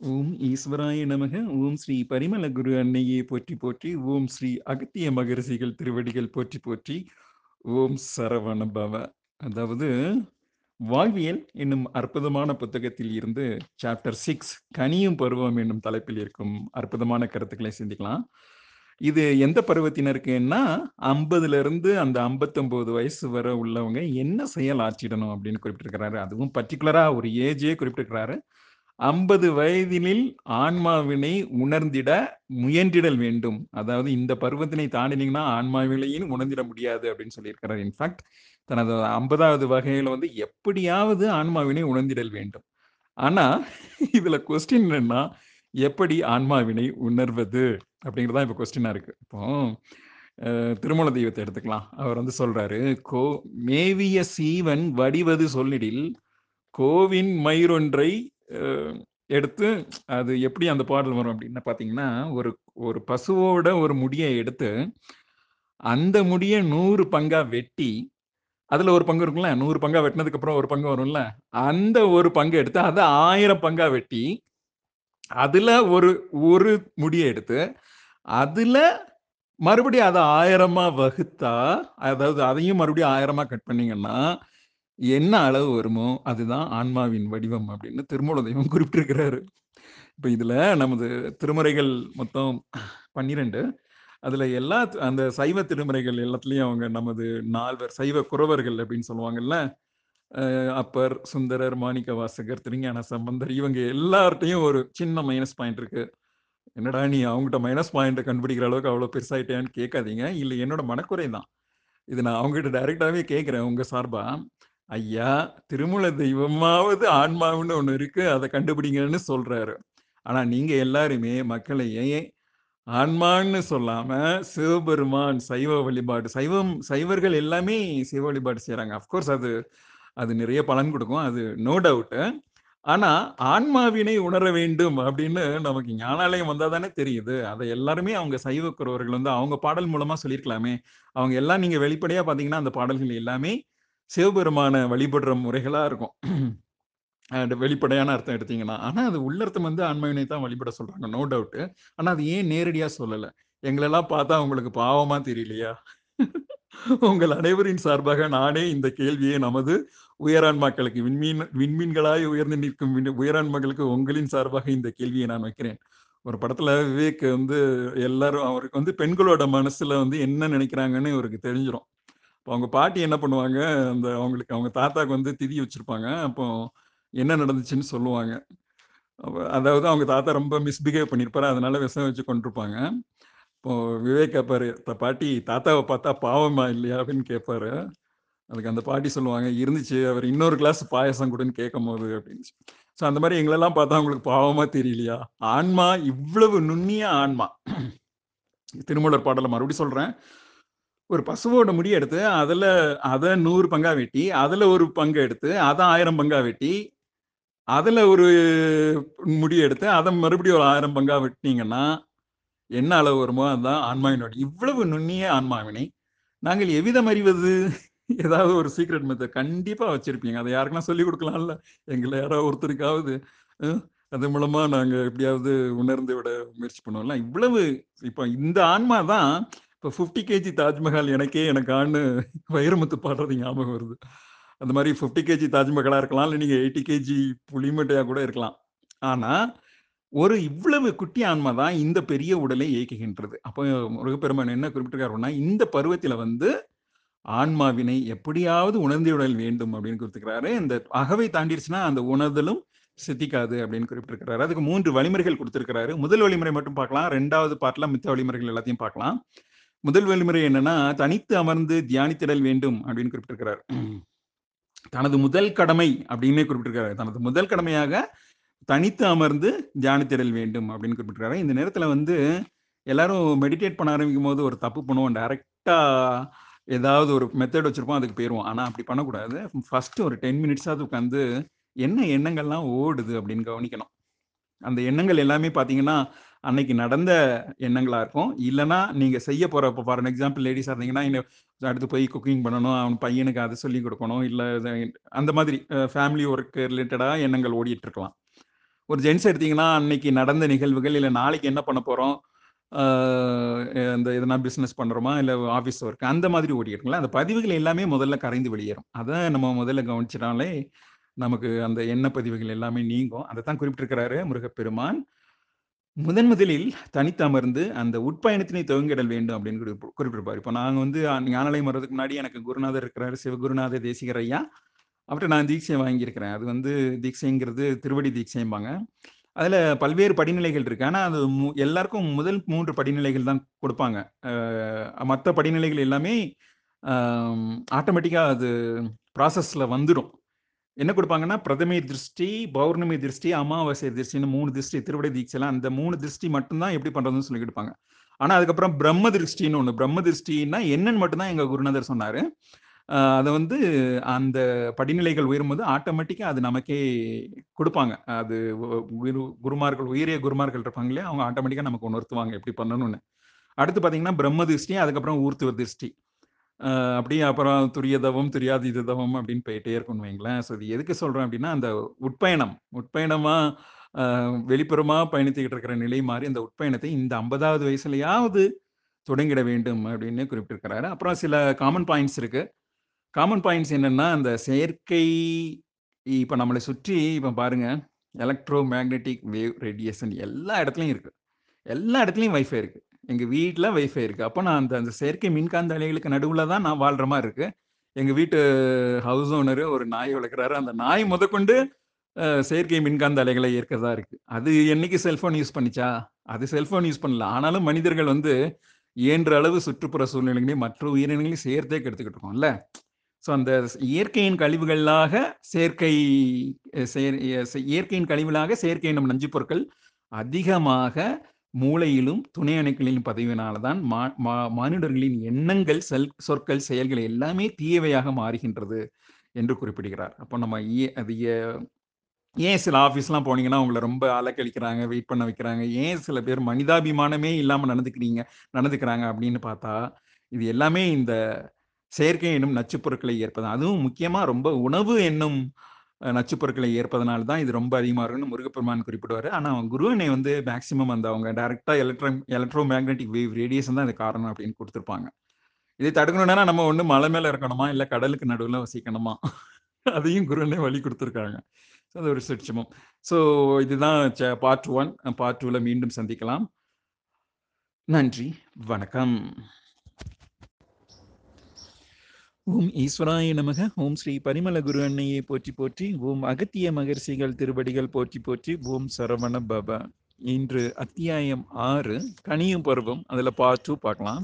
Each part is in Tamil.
ஓம் ஈஸ்வராய நமக ஓம் ஸ்ரீ பரிமள குரு அன்னையே போற்றி போற்றி ஓம் ஸ்ரீ அகத்திய மகரிஷிகள் திருவடிகள் போற்றி போற்றி ஓம் சரவண பவ அதாவது வாழ்வியல் என்னும் அற்புதமான புத்தகத்தில் இருந்து சாப்டர் சிக்ஸ் கனியும் பருவம் என்னும் தலைப்பில் இருக்கும் அற்புதமான கருத்துக்களை சிந்திக்கலாம். இது எந்த பருவத்தினருக்குன்னா ஐம்பதுல இருந்து அந்த ஐம்பத்தொன்பது வயசு வரை உள்ளவங்க என்ன செயல் ஆற்றிடணும் அப்படின்னு குறிப்பிட்டிருக்கிறாரு. அதுவும் பர்டிகுலரா ஒரு ஏஜே குறிப்பிட்டிருக்கிறாரு. ஐம்பது வயதினில் ஆன்மாவினை உணர்ந்திட முயன்றிடல் வேண்டும். அதாவது இந்த பருவத்தினை தாண்டினீங்கன்னா ஆன்மாவிலையும் உணர்ந்திட முடியாது அப்படின்னு சொல்லியிருக்கிறார். இன்ஃபேக்ட் தனது ஐம்பதாவது வகையில வந்து எப்படியாவது ஆன்மாவினை உணர்ந்திடல் வேண்டும். ஆனா இதுல கொஸ்டின் என்னன்னா எப்படி ஆன்மாவினை உணர்வது அப்படிங்கிறதா இப்போ கொஸ்டினா இருக்கு. இப்போ திருமண திருமல தெய்வத்தை எடுத்துக்கலாம். அவர் வந்து சொல்றாரு கோ மேவிய சீவன் வடிவது சொல்லிடில் கோவின் மயிரொன்றை எடுத்து அது எப்படி அந்த பாடல் வரும் அப்படின்னு பார்த்தீங்கன்னா ஒரு ஒரு பசுவோட ஒரு முடியை எடுத்து அந்த முடியை நூறு பங்கா வெட்டி அதுல ஒரு பங்கு இருக்கும்ல நூறு பங்கா வெட்டினதுக்கு அப்புறம் ஒரு பங்கு வரும்ல அந்த ஒரு பங்கு எடுத்து அதை ஆயிரம் பங்கா வெட்டி அதுல ஒரு ஒரு முடியை எடுத்து அதுல மறுபடியும் அதை ஆயிரமா வகுத்தா அதாவது அதையும் மறுபடியும் ஆயிரமா கட் பண்ணீங்கன்னா என்ன அளவு வருமோ அதுதான் ஆன்மாவின் வடிவம் அப்படின்னு திருமூல தெய்வம் குறிப்பிட்டிருக்கிறாரு. இப்போ இதுல நமது திருமுறைகள் மொத்தம் பன்னிரெண்டு. அதுல எல்லா அந்த சைவ திருமுறைகள் எல்லாத்துலயும் அவங்க நமது நால்வர் சைவ குறவர்கள் அப்படின்னு சொல்லுவாங்கல்ல அப்பர் சுந்தரர் மாணிக்க வாசகர் திருஞான சம்பந்தர் இவங்க எல்லார்ட்டையும் ஒரு சின்ன மைனஸ் பாயிண்ட் இருக்கு. என்னடா நீ அவங்ககிட்ட மைனஸ் பாயிண்ட் கண்டுபிடிக்கிற அளவுக்கு அவ்வளவு பெருசாயிட்டேன்னு கேட்காதீங்க. இல்லை என்னோட மனக்குறை தான். இது நான் அவங்ககிட்ட டைரக்டாவே கேட்கிறேன் உங்க சார்பா? ஐயா திருமூல தெய்வமாவது ஆன்மாவுன்னு ஒன்று இருக்கு அதை கண்டுபிடிங்கன்னு சொல்றாரு. ஆனா நீங்க எல்லாருமே மக்களை ஏன் ஆன்மான்னு சொல்லாம சிவபெருமான் சைவ வழிபாடு சைவம் சைவர்கள் எல்லாமே சிவ வழிபாடு செய்கிறாங்க அஃப்கோர்ஸ் அது அது நிறைய பலன் கொடுக்கும் அது நோ டவுட்டு ஆனா ஆன்மாவினை உணர வேண்டும் அப்படின்னு நமக்கு ஞானாலயம் வந்தா தானே தெரியுது. அதை எல்லாருமே அவங்க சைவக்குறவர்கள் வந்து அவங்க பாடல் மூலமா சொல்லியிருக்கலாமே. அவங்க எல்லாம் நீங்க வெளிப்படையா பாத்தீங்கன்னா அந்த பாடல்கள் எல்லாமே சிவபெருமான வழிபடுற முறைகளாக இருக்கும். வெளிப்படையான அர்த்தம் எடுத்தீங்கன்னா. ஆனால் அது உள்ளர்த்தம் வந்து ஆன்மாவினை தான் வழிபட சொல்கிறாங்க நோ டவுட்டு ஆனால் அது ஏன் நேரடியாக சொல்லலை? எங்களெல்லாம் பார்த்தா உங்களுக்கு பாவமாக தெரியலையா? உங்கள் அனைவரின் சார்பாக நானே இந்த கேள்வியை நமது உயரான்மாக்களுக்கு விண்மீன் விண்மீன்களாய் உயர்ந்து நிற்கும் விண்- உயரான்மாக்களுக்கு உங்களின் சார்பாக இந்த கேள்வியை நான் வைக்கிறேன். ஒரு படத்துல விவேக் வந்து எல்லாரும் அவருக்கு வந்து பெண்களோட மனசுல வந்து என்ன நினைக்கிறாங்கன்னு இவருக்கு தெரிஞ்சிரும். இப்போ அவங்க பாட்டி என்ன பண்ணுவாங்க அந்த அவங்களுக்கு அவங்க தாத்தாக்கு வந்து திதி வச்சுருப்பாங்க. அப்போ என்ன நடந்துச்சுன்னு சொல்லுவாங்க. அதாவது அவங்க தாத்தா ரொம்ப மிஸ்பிஹேவ் பண்ணியிருப்பாரு அதனால விஷம் வச்சு கொண்டிருப்பாங்க இப்போ விவேக் கேட்பாரு "த- பாட்டி தாத்தாவை பார்த்தா பாவமா இல்லையா? அப்படின்னு கேட்பாரு அதுக்கு அந்த பாட்டி சொல்லுவாங்க இருந்துச்சு அவர் இன்னொரு கிளாஸ் பாயசம் கொடுன்னு கேட்கும் போது அப்படின்னு ஸோ அந்த மாதிரி எங்களெல்லாம் பார்த்தா உங்களுக்கு பாவமா தெரியலையா? ஆன்மா இவ்வளவு நுண்ணிய ஆன்மா. திருமூலர் பாடலை மறுபடியும் சொல்றேன். ஒரு பசுவோட முடி எடுத்து அதில் அதை நூறு பங்கா வெட்டி அதில் ஒரு பங்கு எடுத்து அதை ஆயிரம் பங்கா வெட்டி அதில் ஒரு முடி எடுத்து அதை மறுபடியும் ஒரு ஆயிரம் பங்கா வெட்டினீங்கன்னா என்ன அளவு வருமோ அதுதான் ஆன்மாவினோட இவ்வளவு நுண்ணிய ஆன்மாவினை நாங்கள் எவ்விதம் அறிவது ஏதாவது ஒரு சீக்ரெட் மெத்தட் கண்டிப்பாக வச்சுருப்பீங்க. அதை யாருக்குனா சொல்லி கொடுக்கலாம்ல. எங்களை யாராவது ஒருத்தருக்காவது அது மூலமாக நாங்கள் எப்படியாவது உணர்ந்து விட முயற்சி பண்ணுவோம்ல. இவ்வளவு இப்போ இந்த ஆன்மா தான் இப்போ ஃபிஃப்டி கேஜி தாஜ்மஹால் எனக்கே எனக்கான்னு வைரமுத்து பாடுறது ஞாபகம் வருது. அந்த மாதிரி ஃபிஃப்டி கேஜி தாஜ்மஹாலாக இருக்கலாம் இல்லை நீங்கள் எயிட்டி கேஜி புளிமட்டையாக கூட இருக்கலாம். ஆனால் ஒரு இவ்வளவு குட்டி ஆன்மா தான் இந்த பெரிய உடலை இயக்குகின்றது. அப்போ முருகப்பெருமான் என்ன குறிப்பிட்டிருக்காருன்னா இந்த பருவத்தில் வந்து ஆன்மாவினை எப்படியாவது உணர்ந்திடல் வேண்டும் அப்படின்னு குறிப்பிட்டிருக்கிறாரு. இந்த அகவை தாண்டிடுச்சுன்னா அந்த உணர்தலும் சித்திக்காது அப்படின்னு குறிப்பிட்டிருக்கிறாரு. அதுக்கு மூன்று வழிமுறைகள் கொடுத்திருக்கிறாரு. முதல் வழிமுறை மட்டும் பார்க்கலாம். ரெண்டாவது பாட்டில் மித்த வழிமுறைகள் எல்லாத்தையும் பார்க்கலாம். முதல் வழிமுறை என்னன்னா தனித்து அமர்ந்து தியானித்திடல் வேண்டும் அப்படின்னு குறிப்பிட்டிருக்கிறார். தனது முதல் கடமை அப்படின்னு குறிப்பிட்டிருக்கிறாரு. தனது முதல் கடமையாக தனித்து அமர்ந்து தியானித்திடல் வேண்டும் அப்படின்னு குறிப்பிட்டிருக்காரு இந்த நேரத்துல வந்து எல்லாரும் மெடிடேட் பண்ண ஆரம்பிக்கும் போது ஒரு தப்பு பண்ணுவோம். டைரக்டா ஏதாவது ஒரு மெத்தட் வச்சிருப்போம். அதுக்கு போயிடுவோம் ஆனா அப்படி பண்ணக்கூடாது. ஃபர்ஸ்ட் ஒரு டென் மினிட்ஸாவது உட்காந்து என்ன எண்ணங்கள்லாம் ஓடுது அப்படின்னு கவனிக்கணும். அந்த எண்ணங்கள் எல்லாமே பாத்தீங்கன்னா அன்னைக்கு நடந்த எண்ணங்களா இருக்கும். இல்லைன்னா நீங்க செய்ய போற இப்போ ஃபார் எக்ஸாம்பிள் லேடிஸா இருந்தீங்கன்னா அடுத்து போய் குக்கிங் பண்ணணும் அவன் பையனுக்கு அதை சொல்லி கொடுக்கணும் இல்லை அந்த மாதிரி ஃபேமிலி ஒர்க்கு ரிலேட்டடா எண்ணங்கள் ஓடிட்டு இருக்கலாம். ஒரு ஜென்ஸ் எடுத்தீங்கன்னா அன்னைக்கு நடந்த நிகழ்வுகள் இல்லை நாளைக்கு என்ன பண்ண போகிறோம் இந்த எதனா பிஸ்னஸ் பண்ணுறோமா இல்லை ஆஃபீஸ் ஒர்க் அந்த மாதிரி ஓடிக்கிட்டுங்களா அந்த பதிவுகள் எல்லாமே முதல்ல கரைந்து வெளியேறும். அதை நம்ம முதல்ல கவனிச்சிட்டாலே நமக்கு அந்த எண்ணெய் பதிவுகள் எல்லாமே நீங்கும். அதை தான் குறிப்பிட்டிருக்கிறாரு முருகப்பெருமான். முதன் முதலில் தனித்தமர்ந்து அந்த உட்பயணத்தினை துவங்கிடல் வேண்டும் அப்படின்னு குறிப்பு குறிப்பிட்டிருப்பார். இப்போ நாங்கள் வந்து ஞானாலயம் வர்றதுக்கு முன்னாடி எனக்கு குருநாதர் இருக்கிறாரு சிவகுருநாத தேசிகர் ஐயா. அவர்கிட்ட நான் தீட்சை வாங்கியிருக்கிறேன். அது வந்து தீட்சைங்கிறது திருவடி தீட்சைம்பாங்க. அதில் பல்வேறு படிநிலைகள் இருக்கு. ஆனால் அது மு எல்லாருக்கும் முதல் மூன்று படிநிலைகள் தான் கொடுப்பாங்க. மற்ற படிநிலைகள் எல்லாமே ஆட்டோமேட்டிக்காக அது ப்ராசஸில் வந்துடும் என்ன கொடுப்பாங்கன்னா பிரதமை திருஷ்டி பௌர்ணமி திருஷ்டி அமாவாசை திருஷ்டின்னு மூணு திருஷ்டி திருவிடை தீட்சைலாம் அந்த மூணு திருஷ்டி மட்டும்தான் எப்படி பண்ணுறதுன்னு சொல்லி கொடுப்பாங்க. ஆனால் அதுக்கப்புறம் பிரம்ம திருஷ்டின்னு ஒன்று பிரம்ம திருஷ்டின்னா என்னன்னு மட்டும்தான் எங்கள் குருநாதர் சொன்னார். அதை வந்து அந்த படிநிலைகள் உயரும்போது ஆட்டோமேட்டிக்காக அது நமக்கே கொடுப்பாங்க. அது குரு குருமார்கள் உயரிய குருமார்கள் இருப்பாங்களே அவங்க ஆட்டோமேட்டிக்காக நமக்கு உணர்த்துவாங்க எப்படி பண்ணணும்னு. அடுத்து பார்த்தீங்கன்னா பிரம்ம திருஷ்டி அதுக்கப்புறம் ஊர்த்துவ திருஷ்டி. அப்படியே அப்புறம் துரியதவம் தவம் இதுதவம் அப்படின்னு போயிட்டே இருக்கும்னு வைங்களேன். ஸோ இது எதுக்கு சொல்கிறேன் அப்படின்னா அந்த உட்பயணம். உட்பயணமாக வெளிப்புறமாக பயணித்துக்கிட்டு இருக்கிற நிலை மாதிரி அந்த உட்பயணத்தை இந்த ஐம்பதாவது வயசுலையாவது தொடங்கிட வேண்டும் அப்படின்னு குறிப்பிட்டிருக்கிறாரு. அப்புறம் சில காமன் பாயிண்ட்ஸ் இருக்குது காமன் பாயிண்ட்ஸ் என்னென்னா அந்த செயற்கை இப்போ நம்மளை சுற்றி இப்போ பாருங்கள் எலக்ட்ரோ மேக்னெட்டிக் வேவ் ரேடியேஷன் எல்லா இடத்துலையும் இருக்குது எல்லா இடத்துலையும் வைஃபை இருக்குது எங்கள் வீட்டில் வைஃபை இருக்குது அப்போ நான் அந்த அந்த செயற்கை மின்காந்த அலைகளுக்கு நடுவில் தான் நான் வாழ்கிற மாதிரி இருக்குது எங்கள் வீட்டு ஹவுஸ் ஓனரு ஒரு நாய் வளர்க்குறாரு. அந்த நாய் முதற்கொண்டு செயற்கை மின்காந்த அலைகளை ஏற்கதா இருக்குது அது என்னைக்கு செல்ஃபோன் யூஸ் பண்ணிச்சா? அது செல்ஃபோன் யூஸ் பண்ணல. ஆனாலும் மனிதர்கள் வந்து இயன்ற அளவு சுற்றுப்புற சூழ்நிலைகளையும் மற்ற உயிரினங்களையும் சேர்த்தே கெடுத்துக்கிட்டு இருக்கோம்ல. ஸோ அந்த இயற்கையின் கழிவுகளாக செயற்கை இயற்கையின் கழிவுகளாக செயற்கை நம் நஞ்சு பொருட்கள் அதிகமாக மூளையிலும் துணை அணுக்களின் பதவியினால தான் மானிடர்களின் எண்ணங்கள் செல் சொற்கள் செயல்கள் எல்லாமே தீயவையாக மாறுகின்றது என்று குறிப்பிடுகிறார். அப்போ நம்ம அது ஏன் சில ஆஃபீஸ்லாம் போனீங்கன்னா உங்களை ரொம்ப அலக்கழிக்கிறாங்க வெயிட் பண்ண வைக்கிறாங்க. ஏன் சில பேர் மனிதாபிமானமே இல்லாமல் நடந்துக்கிறீங்க நடந்துக்கிறாங்க அப்படின்னு பார்த்தா இது எல்லாமே இந்த செயற்கை என்னும் நச்சுப் பொருட்களை ஏற்பது. அதுவும் முக்கியமாக ரொம்ப உணவு என்னும் நச்சுப்பொருட்களை ஏற்பதனால தான் இது ரொம்ப அதிகமாக இருக்குன்னு முருகப்பெருமான் குறிப்பிடுவார். ஆனால் குருவனை வந்து மேக்சிமம் அந்த அவங்க டைரெக்டாக electro electro magnetic wave radiation தான் இது காரணம் அப்படின்னு கொடுத்துருப்பாங்க. இதை தடுக்கணும்னா நம்ம ஒன்று மலை மேலே இருக்கணுமா இல்லை கடலுக்கு நடுவில் வசிக்கணுமா? அதையும் குருவனே வழி கொடுத்துருக்காங்க. ஸோ அது ஒரு சுட்சமம். ஸோ இதுதான் பார்ட் ஒன் பார்ட் டூவில் மீண்டும் சந்திக்கலாம். நன்றி. வணக்கம். ஓம் ஈஸ்வராய நமக. ஓம் ஸ்ரீ பரிமள குரு அன்னையை போற்றி போற்றி ஓம் அகத்திய மகர்ஷிகள் திருவடிகள் போற்றி போற்றி ஓம் சரவண பப இன்று அத்தியாயம் ஆறு கனியும் பருவம். அதில் பார்ட் டூ பார்க்கலாம்.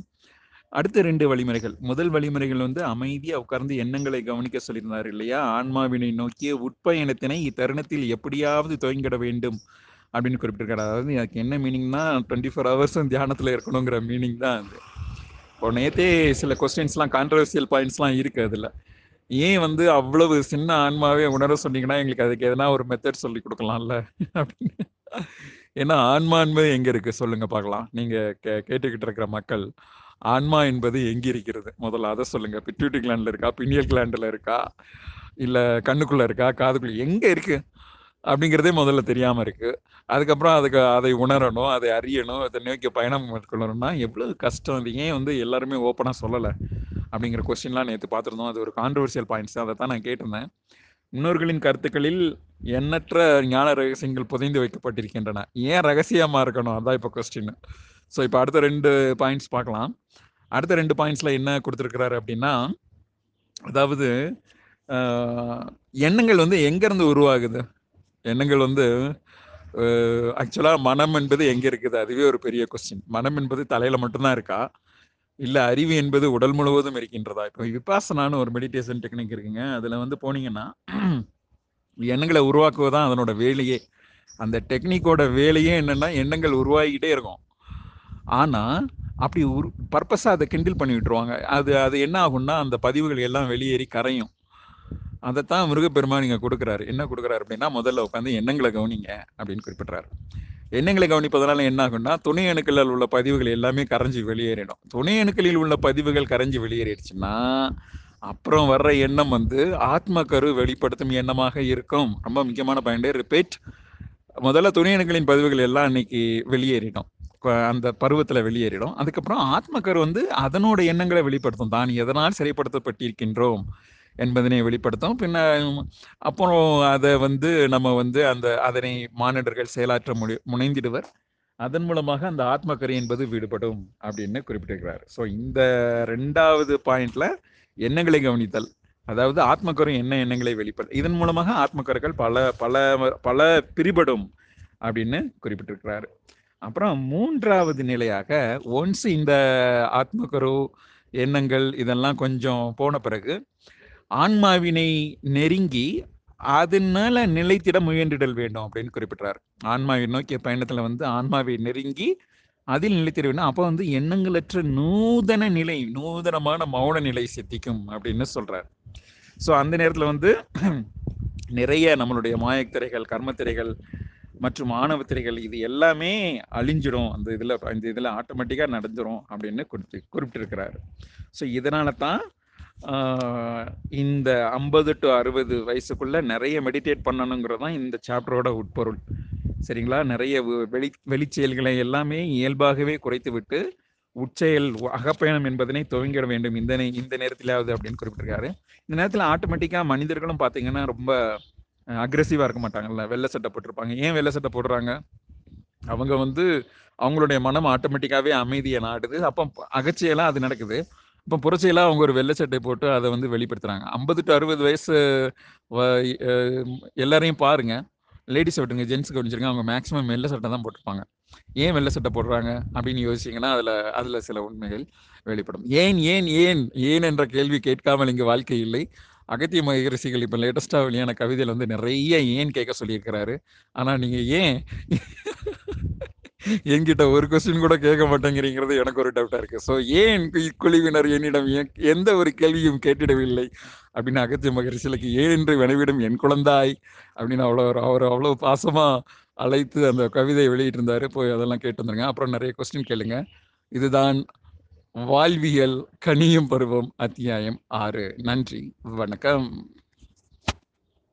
அடுத்த ரெண்டு வழிமுறைகள். முதல் வழிமுறைகள் வந்து அமைதியாக உட்கார்ந்து எண்ணங்களை கவனிக்க சொல்லியிருந்தார் இல்லையா? ஆன்மாவினை நோக்கிய உட்பயணத்தினை இத்தருணத்தில் எப்படியாவது துவங்கிட வேண்டும் அப்படின்னு குறிப்பிட்டிருக்காரு. அதாவது எனக்கு என்ன மீனிங்னா டுவெண்ட்டி ஃபோர் ஹவர்ஸும் தியானத்தில் இருக்கணுங்கிற மீனிங் தான் அது. இப்போ நேத்தே சில கொஸ்டின்ஸ்லாம் கான்ட்ரவர்சியல் பாயிண்ட்ஸ்லாம் இருக்குது அதில். ஏன் வந்து அவ்வளவு சின்ன ஆன்மாவே உணர சொன்னீங்கன்னா எங்களுக்கு அதுக்கு எதனா ஒரு மெத்தட் சொல்லி கொடுக்கலாம்ல? அப்படின்னு. ஏன்னா ஆன்மா என்பது எங்க இருக்கு? சொல்லுங்க பார்க்கலாம். நீங்க கே கேட்டுக்கிட்டு இருக்கிற மக்கள் ஆன்மா என்பது எங்க இருக்கிறது? முதல்ல அதை சொல்லுங்க. பிட்யூட்டி கிளாண்ட்ல இருக்கா? பினியல் கிளாண்டில் இருக்கா? இல்ல கண்ணுக்குள்ள இருக்கா? காதுக்குள்ள எங்க இருக்கு? அப்படிங்கிறதே முதல்ல தெரியாம இருக்கு. அதுக்கப்புறம் அதுக்கு அதை உணரணும் அதை அறியணும் அதை நோக்கி பயணம் மேற்கொள்ளணும்னா எவ்வளவு கஷ்டம் அது ஏன் வந்து எல்லாருமே ஓப்பனாக சொல்லலை? அப்படிங்கிற கொஸ்டின்லாம் நேற்று பார்த்துருந்தோம். அது ஒரு கான்ட்ரவர்சியல் பாயிண்ட்ஸ் அதை தான் நான் கேட்டிருந்தேன். முன்னோர்களின் கருத்துக்களில் எண்ணற்ற ஞான ரகசியங்கள் புதைந்து வைக்கப்பட்டிருக்கின்றன. ஏன் ரகசியமாக இருக்கணும்? அதான் இப்போ கொஸ்டின் ஸோ இப்போ அடுத்த ரெண்டு பாயிண்ட்ஸ் பார்க்கலாம். அடுத்த ரெண்டு பாயிண்ட்ஸில் என்ன கொடுத்துருக்கிறாரு அப்படின்னா அதாவது எண்ணங்கள் வந்து எங்கேருந்து உருவாகுது? எண்ணங்கள் வந்து ஆக்சுவலாக மனம் என்பது எங்கே இருக்குது? அதுவே ஒரு பெரிய கொஸ்டின் மனம் என்பது தலையில் மட்டும்தான் இருக்கா? இல்லை அறிவு என்பது உடல் முழுவதும் இருக்கின்றதா? இப்போ விபாசனான்னு ஒரு மெடிடேஷன் டெக்னிக் இருக்குங்க. அதில் வந்து போனீங்கன்னா எண்ணங்களை உருவாக்குவதான் அதனோட வேலையே. அந்த டெக்னிக்கோட வேலையே என்னென்னா எண்ணங்கள் உருவாகிக்கிட்டே இருக்கும். ஆனால் அப்படி உரு பர்பஸாக அதை கிண்டில் பண்ணி விட்டுருவாங்க. அது அது என்ன ஆகும்னா அந்த பதிவுகள் எல்லாம் வெளியேறி கரையும். அதைத்தான் முருகப்பெருமான் இங்கே கொடுக்குறாரு. என்ன கொடுக்குறாரு அப்படின்னா முதல்ல உட்காந்து எண்ணங்களை கவனிங்க அப்படின்னு குறிப்பிட்றாரு. எண்ணங்களை கவனிப்பதனால என்ன ஆகும்னா துணை அணுக்களில் உள்ள பதிவுகள் எல்லாமே கரைஞ்சி வெளியேறிடும். துணை அணுக்களில் உள்ள பதிவுகள் கரைஞ்சி வெளியேறிடுச்சுன்னா அப்புறம் வர்ற எண்ணம் வந்து ஆத்ம கரு வெளிப்படுத்தும் எண்ணமாக இருக்கும். ரொம்ப முக்கியமான பாயிண்டே ரிப்பீட் முதல்ல துணியணுக்களின் பதிவுகள் எல்லாம் அன்னைக்கு வெளியேறிடும். அந்த பருவத்தில் வெளியேறிடும். அதுக்கப்புறம் ஆத்மக்கரு வந்து அதனோட எண்ணங்களை வெளிப்படுத்தும். தான் எதனால் சரிப்படுத்தப்பட்டிருக்கின்றோம் என்பதனை வெளிப்படுத்தும். பின்ன அப்புறம் அதை வந்து நம்ம வந்து அந்த அதனை மானிடர்கள் செயலாற்ற முடி முனைந்திடுவர். அதன் மூலமாக அந்த ஆத்மக்கரை என்பது விடுபடும் அப்படின்னு குறிப்பிட்டிருக்கிறார். ஸோ இந்த ரெண்டாவது பாயிண்ட்ல எண்ணங்களை கவனித்தல். அதாவது ஆத்மக்கரும் என்ன எண்ணங்களை வெளிப்படு இதன் மூலமாக ஆத்மக்கருக்கள் பல பல பல பிரிபடும் அப்படின்னு குறிப்பிட்டிருக்கிறாரு. அப்புறம் மூன்றாவது நிலையாக ஒன்ஸ் இந்த ஆத்மக்கரு எண்ணங்கள் இதெல்லாம் கொஞ்சம் போன பிறகு ஆன்மாவினை நெருங்கி அதனால நிலைத்திட முயன்றிடல் வேண்டும் அப்படின்னு குறிப்பிட்டார் ஆன்மாவை நோக்கிய பயணத்துல வந்து ஆன்மாவை நெருங்கி அதில் நிலைத்திட வேண்டும். அப்போ வந்து எண்ணங்களற்ற நூதன நிலை நூதனமான மௌன நிலை சித்திக்கும் அப்படின்னு சொல்றார். ஸோ அந்த நேரத்தில் வந்து நிறைய நம்மளுடைய மாயத்திரைகள் கர்மத்திரைகள் மற்றும் ஆணவ திரைகள் இது எல்லாமே அழிஞ்சிடும். அந்த இதில் இந்த இதில் ஆட்டோமேட்டிக்காக நடந்துடும் அப்படின்னு குறிப்பிட்டு குறிப்பிட்டிருக்கிறாரு. ஸோ இதனால தான் இந்த ஐம்பது டு அறுபது வயசுக்குள்ள நிறைய மெடிடேட் பண்ணணுங்கிறது தான் இந்த சாப்டரோட உட்பொருள். சரிங்களா? நிறைய வெ- வெளி வெளிச்செயல்களை எல்லாமே இயல்பாகவே குறைத்து விட்டு உட்செயல் அகப்பயணம் என்பதனை துவங்கிட வேண்டும். இந்த நே- இந்த நேரத்திலாவது அப்படின்னு குறிப்பிட்டிருக்காரு. இந்த நேரத்தில் ஆட்டோமேட்டிக்காக மனிதர்களும் பார்த்தீங்கன்னா ரொம்ப அக்ரெசிவாக இருக்க மாட்டாங்கல்ல. வெள்ளை சட்டை போட்டிருப்பாங்க. ஏன் வெள்ளை சட்டை போடுறாங்க? அவங்க வந்து அவங்களுடைய மனம் ஆட்டோமேட்டிக்காகவே அமைதியை நாடுது. அப்போ அகச்சியெல்லாம் அது நடக்குது. இப்போ புரட்சியெல்லாம் அவங்க ஒரு வெள்ளை சட்டை போட்டு அதை வந்து வெளிப்படுத்துறாங்க. ஐம்பது டு அறுபது வயசு வ- எல்லாரையும் பாருங்க. லேடிஸ் விட்டுங்க ஜென்ஸுக்கு கவனிச்சிருங்க அவங்க மேக்ஸிமம் வெள்ளை சட்டை தான் போட்டிருப்பாங்க. ஏன் வெள்ளை சட்டை போடுறாங்க அப்படின்னு யோசிச்சிங்கன்னா அதில் அதில் சில உண்மைகள் வெளிப்படும். ஏன் ஏன் ஏன் ஏன் என்ற கேள்வி கேட்காமல் இங்கு வாழ்க்கை இல்லை? அகத்திய மகரிசிகள் இப்போ லேட்டஸ்ட்டாக வெளியான கவிதையில் வந்து நிறைய ஏன் கேட்க சொல்லியிருக்கிறாரு. ஆனால் நீங்கள் ஏன் என்கிட்ட ஒரு கொஸ்டின் கூட கேட்க மாட்டேங்கிறீங்கிறது எனக்கு ஒரு டவுட்டா இருக்கு. ஸோ ஏன் இக்குழுவினர் என்னிடம் எந்த ஒரு கேள்வியும் கேட்டிடவில்லை? அப்படின்னு அகத்திய மகரிஷிலுக்கு ஏன் என்று வினவிடும் என் குழந்தாய்? அப்படின்னு அவ்வளோ அவர் அவ்வளோ பாசமா அழைத்து அந்த கவிதையை வெளியிட்டிருந்தாரு. போய் அதெல்லாம் கேட்டு வந்துருங்க. அப்புறம் நிறைய கொஸ்டின் கேளுங்க. இதுதான் வாழ்வியல் கனியும் பருவம் அத்தியாயம் ஆறு. நன்றி. வணக்கம்.